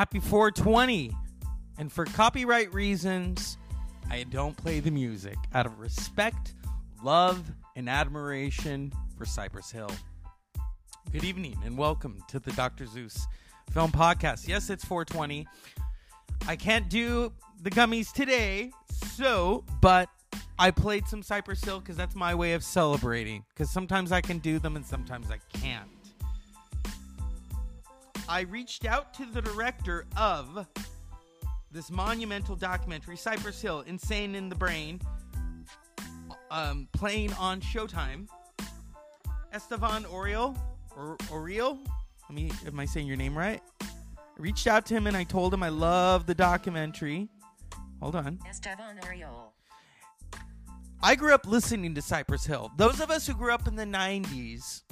Happy 420. And for copyright reasons, I don't play the music out of respect, love, and admiration for Cypress Hill. Good evening and welcome to the Dr. Zeus Film Podcast. Yes, it's 420. I can't do the gummies today, so, but I played some Cypress Hill because that's my way of celebrating. Because sometimes I can do them and sometimes I can't. I reached out to the director of this monumental documentary, Cypress Hill, Insane in the Brain, um, playing on Showtime. Estevan Oriol, or Oriol, let me, am I saying your name right? I reached out to him and I told him I love the documentary. Hold on. Esteban Oriol. I grew up listening to Cypress Hill. Those of us who grew up in the 90s,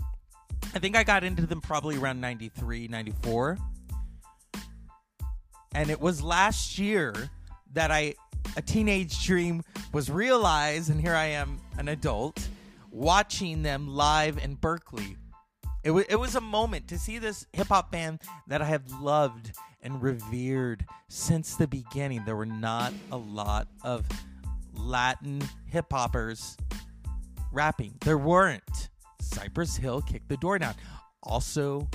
I think I got into them probably around 93, 94. And it was last year that I a teenage dream was realized and here I am an adult watching them live in Berkeley. It, w- it was a moment to see this hip hop band that I have loved and revered since the beginning. There were not a lot of Latin hip hoppers rapping. There weren't. Cypress Hill kicked the door down. Also,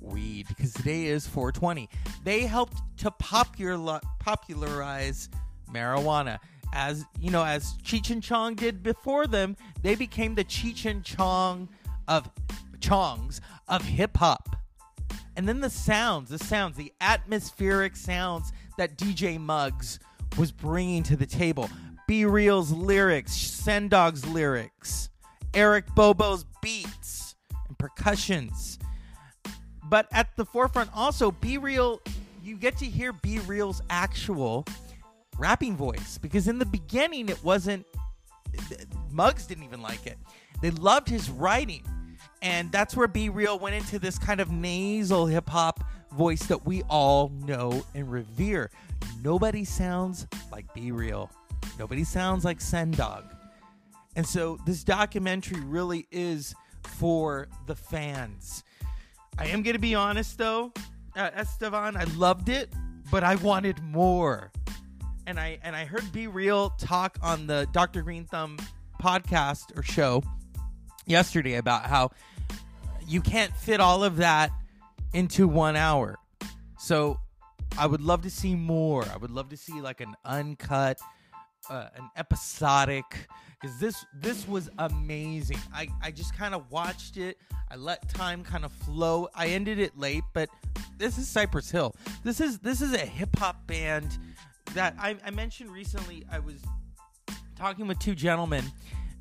weed, because today is 420. They helped to popular, popularize marijuana. As you know, as Cheech and Chong did before them, they became the Cheech and Chong of Chongs of hip hop. And then the sounds, the sounds, the atmospheric sounds that DJ Muggs was bringing to the table. B-Real's lyrics, Sendog's lyrics, Eric Bobo's beats and percussions. But at the forefront also, B-Real, you get to hear B-Real's actual rapping voice because in the beginning it wasn't Muggs didn't even like it. They loved his writing. And that's where B-Real went into this kind of nasal hip hop voice that we all know and revere. Nobody sounds like B-Real. Nobody sounds like Sendog. And so this documentary really is for the fans. I am going to be honest though, uh, Estevan, I loved it, but I wanted more. And I and I heard B-Real talk on the Dr. Green Thumb podcast or show yesterday about how you can't fit all of that into 1 hour. So I would love to see more. I would love to see like an uncut uh, an episodic because this this was amazing. I I just kind of watched it. I let time kind of flow. I ended it late, but this is Cypress Hill. This is this is a hip hop band that I, I mentioned recently. I was talking with two gentlemen,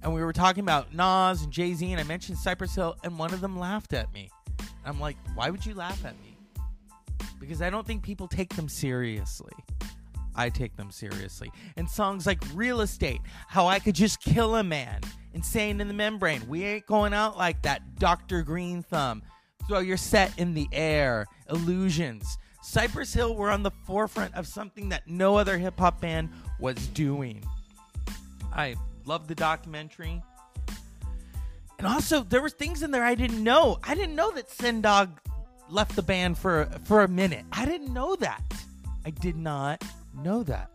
and we were talking about Nas and Jay Z, and I mentioned Cypress Hill, and one of them laughed at me. I'm like, why would you laugh at me? Because I don't think people take them seriously. I take them seriously. And songs like Real Estate, How I Could Just Kill a Man, Insane in the Membrane, We Ain't Going Out Like That, Dr. Green Thumb, Throw Your Set in the Air, Illusions. Cypress Hill were on the forefront of something that no other hip hop band was doing. I love the documentary. And also, there were things in there I didn't know. I didn't know that Sendog left the band for for a minute. I didn't know that. I did not know that.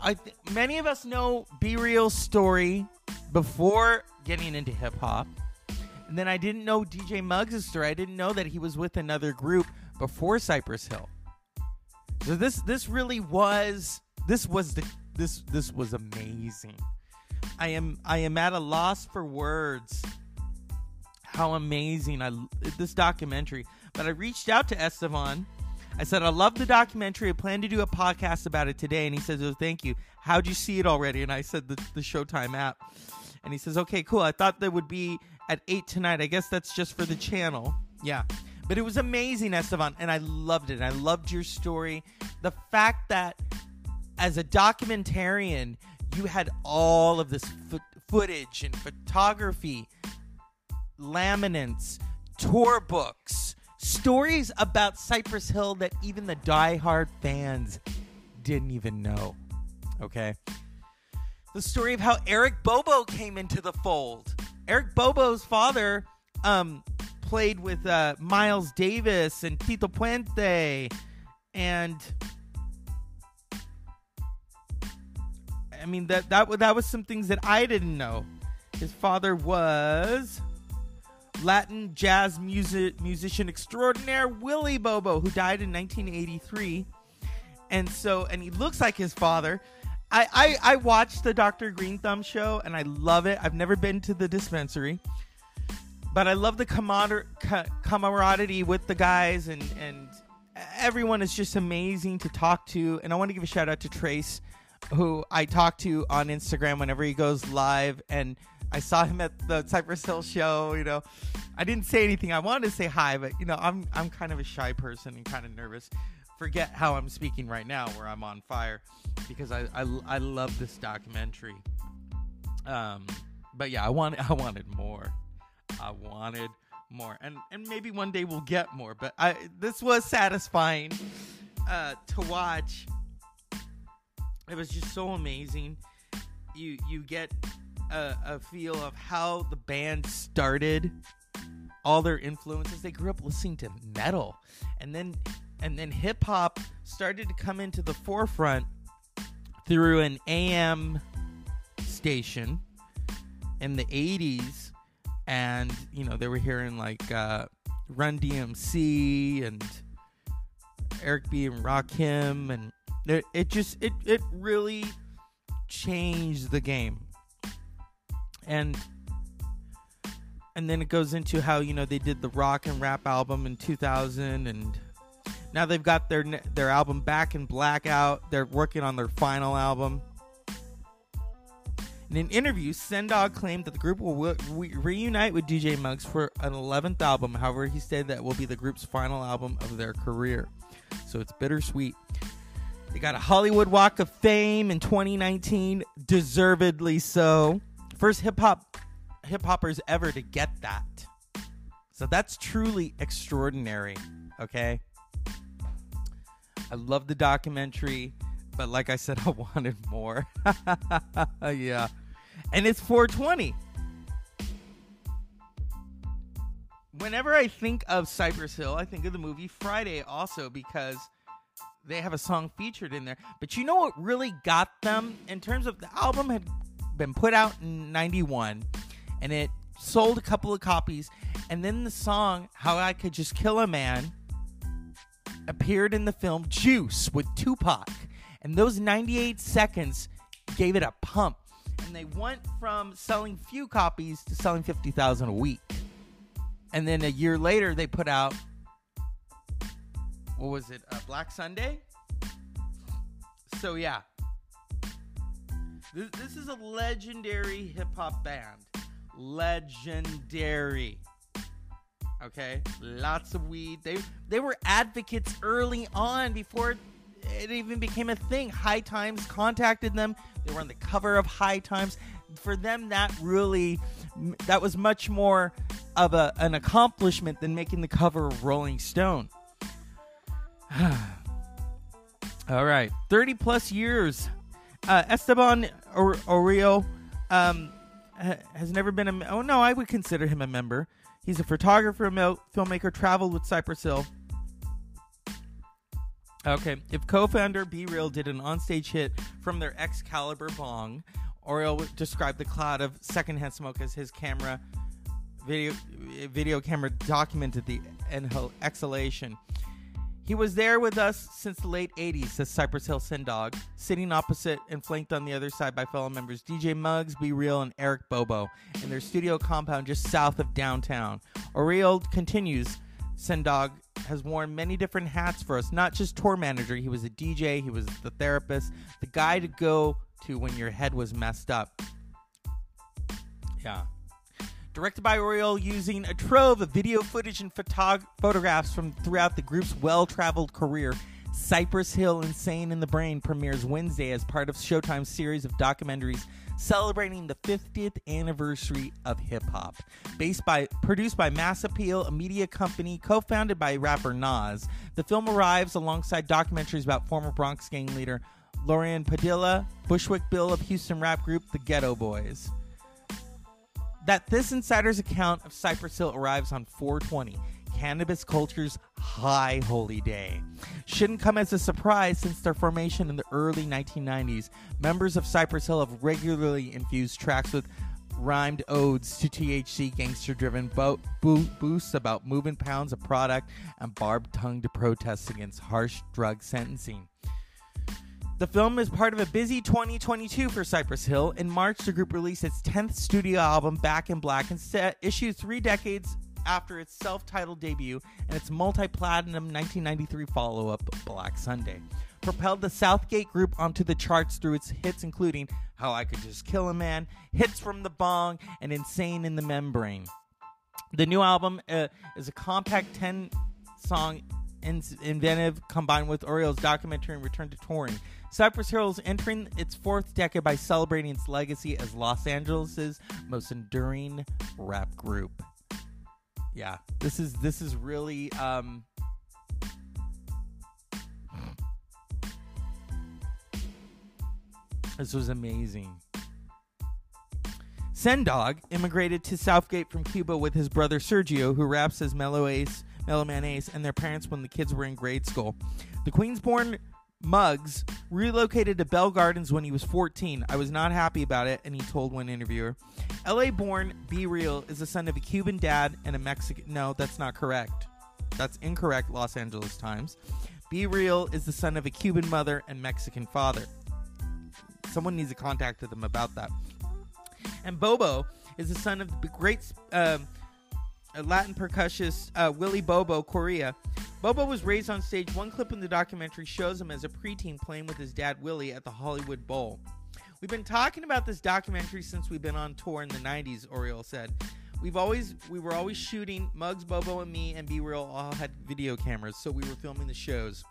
I th- many of us know B-Real's story before getting into hip hop. And then I didn't know DJ Muggs' story. I didn't know that he was with another group before Cypress Hill. So this this really was this was the this this was amazing. I am I am at a loss for words. How amazing I this documentary. But I reached out to Estevan I said, I love the documentary. I plan to do a podcast about it today. And he says, Oh, thank you. How'd you see it already? And I said, The, the Showtime app. And he says, Okay, cool. I thought that would be at 8 tonight. I guess that's just for the channel. Yeah. But it was amazing, Estevan. And I loved it. I loved your story. The fact that as a documentarian, you had all of this fo- footage and photography, laminates, tour books stories about Cypress Hill that even the die-hard fans didn't even know. Okay. The story of how Eric Bobo came into the fold. Eric Bobo's father um, played with uh, Miles Davis and Tito Puente and I mean that that that was some things that I didn't know. His father was Latin jazz music musician extraordinaire Willie Bobo, who died in 1983, and so and he looks like his father. I, I, I watched the Dr. Green Thumb show and I love it. I've never been to the dispensary, but I love the camarader- camaraderie with the guys and, and everyone is just amazing to talk to. And I want to give a shout out to Trace, who I talk to on Instagram whenever he goes live. And I saw him at the Cypress Hill show. You know, I didn't say anything. I wanted to say hi, but you know, I'm I'm kind of a shy person and kind of nervous. Forget how I'm speaking right now, where I'm on fire, because I I, I love this documentary. Um, but yeah, I wanted I wanted more. I wanted more, and and maybe one day we'll get more. But I this was satisfying uh, to watch. It was just so amazing. You you get a, a feel of how the band started, all their influences. They grew up listening to metal, and then and then hip hop started to come into the forefront through an AM station in the 80s and you know they were hearing like uh, Run DMC and Eric B and Rakim, and it, it just it it really changed the game. And and then it goes into how you know they did the rock and rap album in 2000 and now they've got their their album back in blackout they're working on their final album in an interview, sendog claimed that the group will re- reunite with DJ Muggs for an 11th album. However, he said that will be the group's final album of their career. So it's bittersweet. They got a Hollywood Walk of Fame in 2019, deservedly so. First hip hop hip hoppers ever to get that. So that's truly extraordinary, okay? I love the documentary but like I said, I wanted more. yeah. And it's 420. Whenever I think of Cypress Hill, I think of the movie Friday also because they have a song featured in there. But you know what really got them in terms of the album had been put out in 91 and it sold a couple of copies and then the song How I Could Just Kill a Man appeared in the film Juice with Tupac and those 98 seconds gave it a pump. And they went from selling few copies to selling 50,000 a week. And then a year later, they put out, what was it, uh, Black Sunday? So, yeah. This, this is a legendary hip hop band. Legendary. Okay? Lots of weed. They, they were advocates early on before it even became a thing. High Times contacted them. They were on the cover of High Times. For them, that really that was much more of a, an accomplishment than making the cover of Rolling Stone. All right, thirty plus years. Uh, Esteban Oriol um, has never been a. Oh no, I would consider him a member. He's a photographer, filmmaker, traveled with Cypress Hill Okay, if co-founder B-Real did an onstage hit from their Excalibur bong, Oriol described the cloud of secondhand smoke as his camera video video camera documented the exhalation. He was there with us since the late 80s, says Cypress Hill Sendog, sitting opposite and flanked on the other side by fellow members DJ Muggs, B-Real, and Eric Bobo in their studio compound just south of downtown. Oriol continues, Sendog has worn many different hats for us, not just tour manager. He was a DJ, he was the therapist, the guy to go to when your head was messed up. Yeah. Directed by Oriol using a trove of video footage and photog- photographs from throughout the group's well traveled career, Cypress Hill Insane in the Brain premieres Wednesday as part of Showtime's series of documentaries celebrating the 50th anniversary of hip hop. Based by produced by Mass Appeal, a media company co-founded by rapper Nas, the film arrives alongside documentaries about former Bronx gang leader Lorian Padilla, Bushwick Bill of Houston rap group The Geto Boys. That this insider's account of Cypress Hill arrives on 420 cannabis culture's high holy day. Shouldn't come as a surprise since their formation in the early 1990s. Members of Cypress Hill have regularly infused tracks with rhymed odes to THC gangster driven bo- bo- boosts about moving pounds of product and barbed tongued protests against harsh drug sentencing. The film is part of a busy 2022 for Cypress Hill. In March, the group released its 10th studio album, Back in Black, and set, issued three decades after its self titled debut and its multi platinum 1993 follow up, Black Sunday. Propelled the Southgate group onto the charts through its hits, including How I Could Just Kill a Man, Hits from the Bong, and Insane in the Membrane. The new album uh, is a compact 10 song inventive combined with Oriol's documentary and return to touring. Cypress Hill is entering its fourth decade by celebrating its legacy as Los Angeles' most enduring rap group. Yeah, this is this is really um, this was amazing. Sendog immigrated to Southgate from Cuba with his brother Sergio, who raps as Mellow Ace, Mellow Man Ace, and their parents when the kids were in grade school. The Queensborn Muggs relocated to Bell Gardens when he was 14. I was not happy about it, and he told one interviewer. LA born B-Real is the son of a Cuban dad and a Mexican. No, that's not correct. That's incorrect, Los Angeles Times. B-Real is the son of a Cuban mother and Mexican father. Someone needs to contact them about that. And Bobo is the son of the great um, Latin percussionist uh, Willie Bobo Correa, Bobo was raised on stage. One clip in the documentary shows him as a preteen playing with his dad Willie at the Hollywood Bowl. We've been talking about this documentary since we've been on tour in the 90s, Oriol said. We've always we were always shooting Muggs, Bobo, and me, and B Real all had video cameras, so we were filming the shows.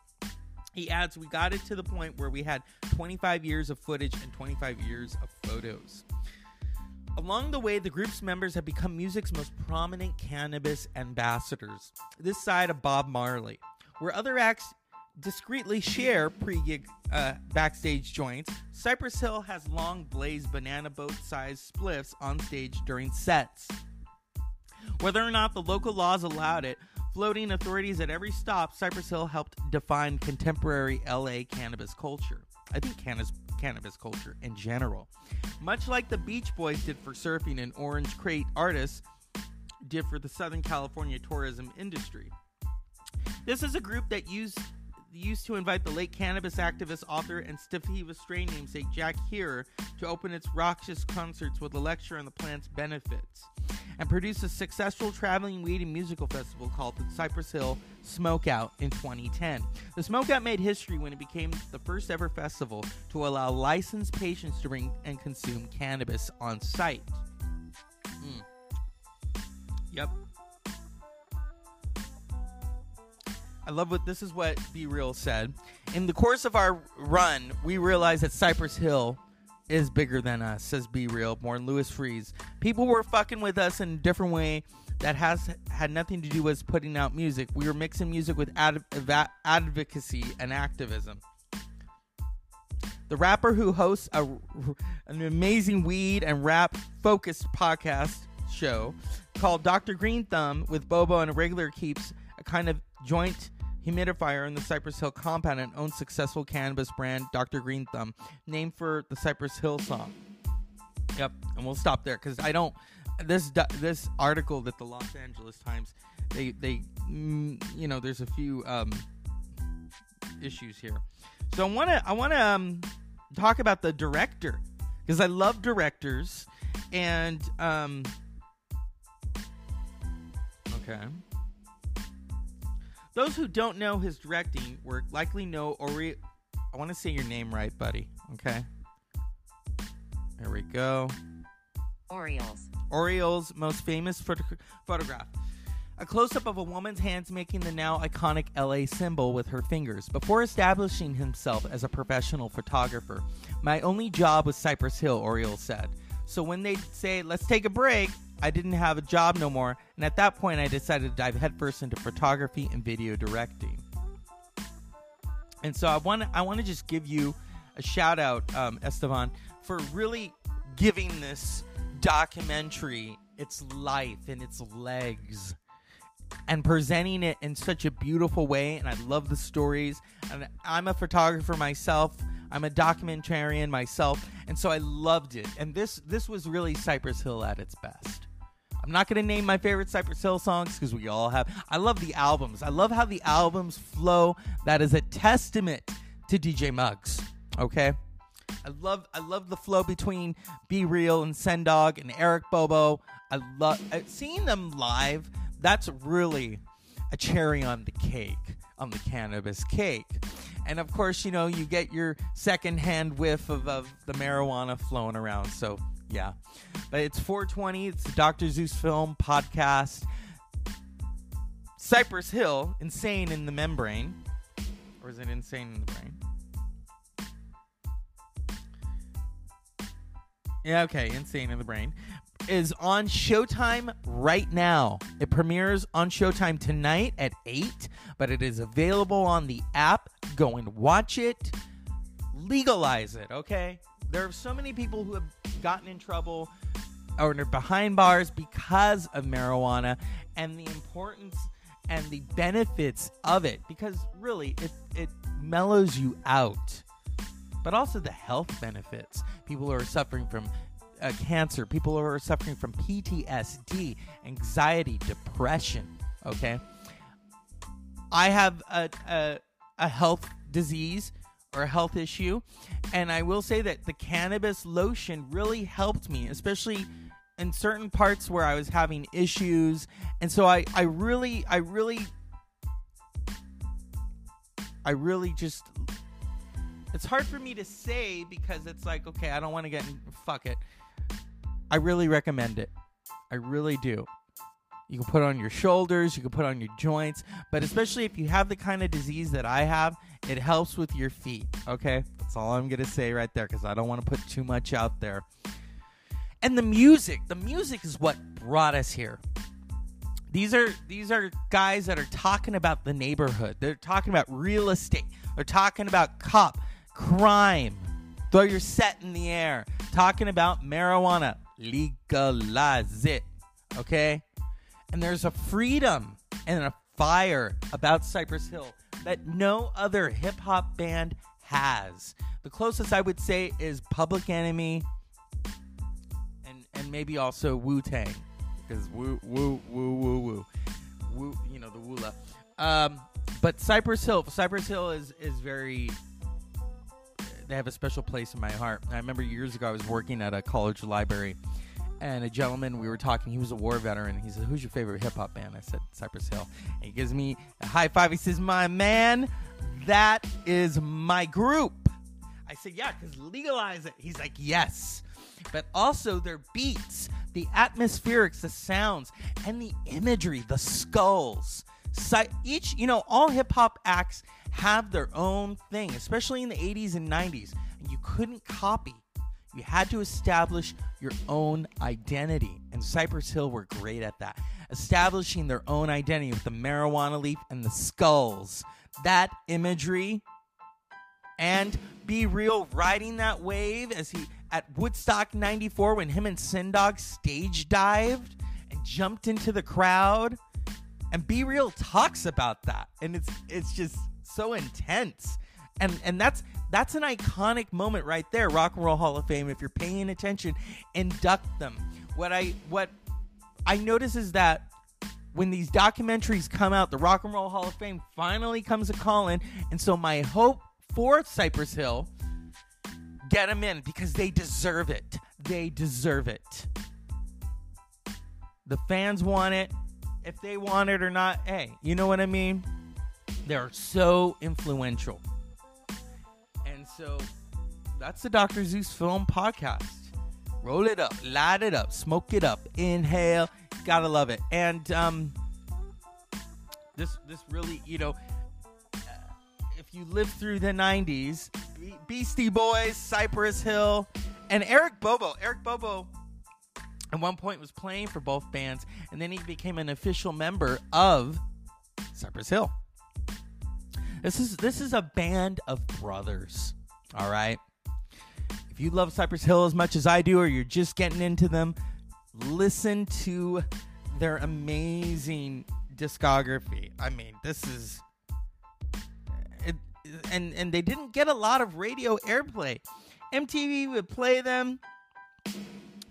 He adds, we got it to the point where we had 25 years of footage and 25 years of photos. Along the way, the group's members have become music's most prominent cannabis ambassadors, this side of Bob Marley. Where other acts discreetly share pre gig uh, backstage joints, Cypress Hill has long blazed banana boat sized spliffs on stage during sets. Whether or not the local laws allowed it, floating authorities at every stop, Cypress Hill helped define contemporary LA cannabis culture. I think cannabis cannabis culture in general. Much like the Beach Boys did for surfing and Orange Crate artists did for the Southern California tourism industry. This is a group that used used to invite the late cannabis activist, author, and Sativa strain namesake Jack Herer to open its raucous concerts with a lecture on the plant's benefits and produced a successful traveling weed and musical festival called the Cypress Hill Smokeout in 2010. The Smokeout made history when it became the first ever festival to allow licensed patients to bring and consume cannabis on site. Mm. Yep. I love what this is what B-Real said. In the course of our run, we realized that Cypress Hill is bigger than us, says B-Real, born Louis Freese. People were fucking with us in a different way that has had nothing to do with putting out music. We were mixing music with ad- advocacy and activism. The rapper who hosts a, an amazing weed and rap focused podcast show called Dr. Green Thumb with Bobo and a regular keeps a kind of joint humidifier in the Cypress Hill compound and owns successful cannabis brand Dr. Green Thumb, named for the Cypress Hill song. Yep, and we'll stop there because I don't. This this article that the Los Angeles Times they they mm, you know there's a few um, issues here, so I want to I want to um, talk about the director because I love directors and um, okay. Those who don't know his directing work likely know Ori. I want to say your name right, buddy. Okay. There we go. Orioles. Orioles' most famous photo- photograph. A close up of a woman's hands making the now iconic LA symbol with her fingers. Before establishing himself as a professional photographer, my only job was Cypress Hill, Oriol said. So when they say, let's take a break, I didn't have a job no more, and at that point, I decided to dive headfirst into photography and video directing. And so I want I want to just give you a shout out, um, Esteban, for really giving this documentary its life and its legs. and presenting it in such a beautiful way. And I love the stories. And I'm a photographer myself. I'm a documentarian myself, and so I loved it. And this this was really Cypress Hill at its best. I'm not going to name my favorite Cypress Hill songs because we all have. I love the albums. I love how the albums flow. That is a testament to DJ Muggs. Okay. I love I love the flow between B-Real and Sendog and Eric Bobo. I love seeing them live. That's really a cherry on the cake, on the cannabis cake. And of course, you know, you get your secondhand whiff of, of the marijuana flowing around. So, yeah. But it's 420. It's the Dr. Zeus Film Podcast. Cypress Hill, Insane in the Membrane. Or is it Insane in the Brain? Yeah, okay, Insane in the Brain is on Showtime right now. It premieres on Showtime tonight at 8, but it is available on the app. Go and watch it. Legalize it, okay? There are so many people who have gotten in trouble or are behind bars because of marijuana and the importance and the benefits of it because really it it mellows you out but also the health benefits people who are suffering from uh, cancer, people who are suffering from PTSD, anxiety, depression. Okay, I have a, a, a health disease or a health issue, and I will say that the cannabis lotion really helped me, especially in certain parts where I was having issues, and so I I really I really I really just it's hard for me to say because it's like okay i don't want to get fuck it I really recommend it. I really do. You can put on your shoulders, you can put on your joints, but especially if you have the kind of disease that I have, it helps with your feet. Okay? That's all I'm to say right there because I don't want to put too much out there. And the music, the music is what brought us here. These are these are guys that are talking about the neighborhood. They're talking about real estate. They're talking about cop, crime. Throw your set in the air. Talking about marijuana legalize it. Okay? And there's a freedom and a fire about Cypress Hill that no other hip hop band has. The closest I would say is Public Enemy and and maybe also Wu Tang because woo woo woo woo woo woo you know the woola. Um, but Cypress Hill, Cypress Hill is is very they have a special place in my heart. I remember years ago I was working at a college library, and a gentleman we were talking. He was a war veteran. He said, "Who's your favorite hip hop band?" I said, "Cypress Hill." And he gives me a high five. He says, "My man, that is my group." I said, "Yeah, because legalize it." He's like, "Yes." But also their beats, the atmospherics, the sounds, and the imagery, the skulls. Each, you know, all hip hop acts have their own thing, especially in the 80s and 90s, and you couldn't copy. You had to establish your own identity, and Cypress Hill were great at that, establishing their own identity with the marijuana leaf and the skulls. That imagery and B-Real riding that wave as he at Woodstock 94 when him and Sendog stage dived and jumped into the crowd and B-Real talks about that and it's it's just so intense. And and that's that's an iconic moment right there. Rock and Roll Hall of Fame. If you're paying attention, induct them. What I what I notice is that when these documentaries come out, the Rock and Roll Hall of Fame finally comes a calling, and so my hope for Cypress Hill, get them in because they deserve it. They deserve it. The fans want it. If they want it or not, hey, you know what I mean? They're so influential. So that's the Dr. Zeus Film Podcast. Roll it up, light it up, smoke it up, inhale. Gotta love it. And um, this this really, you know, uh, if you lived through the '90s, Beastie Boys, Cypress Hill, and Eric Bobo. Eric Bobo at one point was playing for both bands, and then he became an official member of Cypress Hill. This is this is a band of brothers. All right. If you love Cypress Hill as much as I do, or you're just getting into them, listen to their amazing discography. I mean, this is it, and and they didn't get a lot of radio airplay. MTV would play them,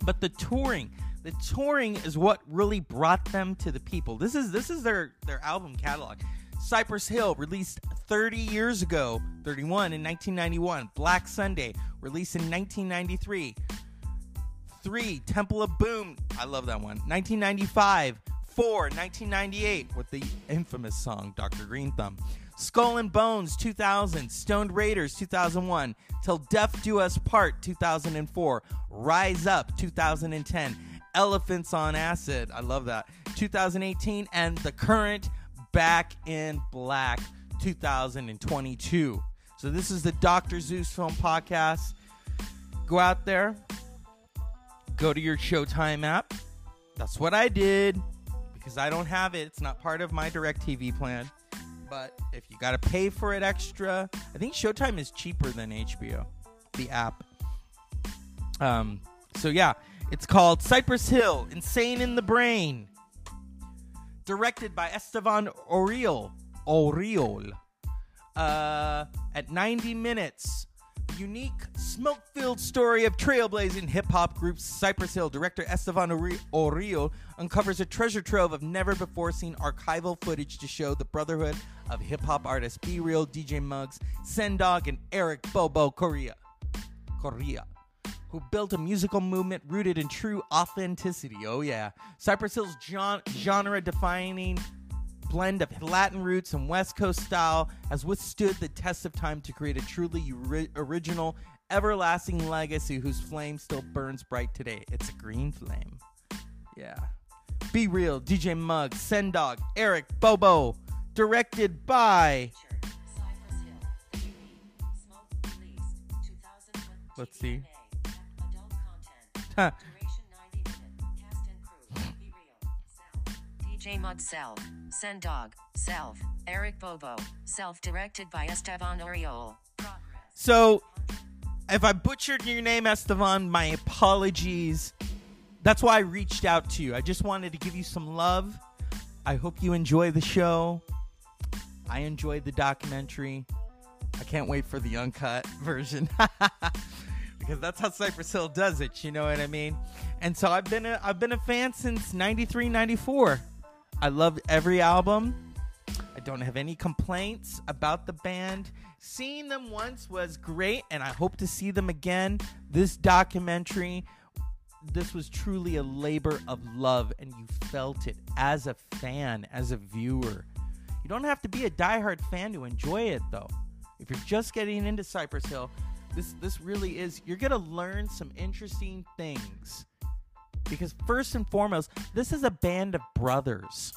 but the touring, the touring is what really brought them to the people. This is this is their their album catalog. Cypress Hill released 30 years ago, 31 in 1991. Black Sunday released in 1993. 3 Temple of Boom, I love that one. 1995. 4 1998 with the infamous song Dr. Green Thumb. Skull and Bones 2000, Stoned Raiders 2001, Till Death Do Us Part 2004, Rise Up 2010, Elephants on Acid, I love that, 2018, and the current Back in Black 2022. So this is the Dr. Zeus Film Podcast. Go out there, go to your Showtime app. That's what I did because I don't have it. It's not part of my direct TV plan. But if you got to pay for it extra, I think Showtime is cheaper than HBO, the app. Um, so yeah, it's called Cypress Hill, Insane in the Brain. Directed by Esteban Oriol. Oriol. Uh, at 90 minutes, unique smoke-filled story of trailblazing hip-hop group Cypress Hill. Director Esteban Oriol uncovers a treasure trove of never-before-seen archival footage to show the brotherhood of hip-hop artists B-Real, DJ Muggs, Sendog, and Eric Bobo Correa. Correa who built a musical movement rooted in true authenticity. Oh, yeah. Cypress Hill's genre defining blend of Latin roots and West Coast style has withstood the test of time to create a truly ri- original, everlasting legacy whose flame still burns bright today. It's a green flame. Yeah. B-Real, DJ Muggs, Sendog, Eric Bobo. Directed by. Let's see. DJ Mug Self, Sendog, Self, Eric Bobo, Self directed by Esteban Oriol. So, if I butchered your name, Esteban, my apologies. That's why I reached out to you. I just wanted to give you some love. I hope you enjoy the show. I enjoyed the documentary. I can't wait for the uncut version. because that's how Cypress Hill does it. You know what I mean? And so I've been a I've been a fan since 93, 94. I loved every album. I don't have any complaints about the band. Seeing them once was great, and I hope to see them again. This documentary, this was truly a labor of love, and you felt it as a fan, as a viewer. You don't have to be a diehard fan to enjoy it, though. If you're just getting into Cypress Hill, this this really is you're gonna learn some interesting things. Because first and foremost this is a band of brothers.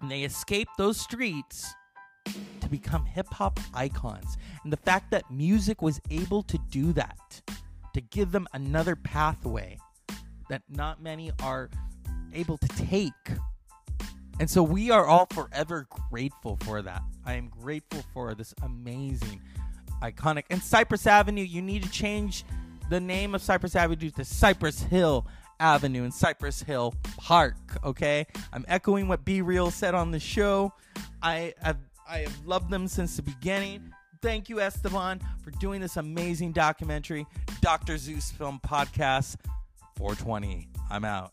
And they escaped those streets to become hip-hop icons. And the fact that music was able to do that to give them another pathway that not many are able to take. And so we are all forever grateful for that. I am grateful for this amazing iconic. And Cypress Avenue, you need to change the name of Cypress Avenue to Cypress Hill Avenue and Cypress Hill Park. Okay, I'm echoing what B-Real said on the show. I have I have loved them since the beginning. Thank you, Esteban, for doing this amazing documentary, Dr. Zeus Film Podcast 420. I'm out.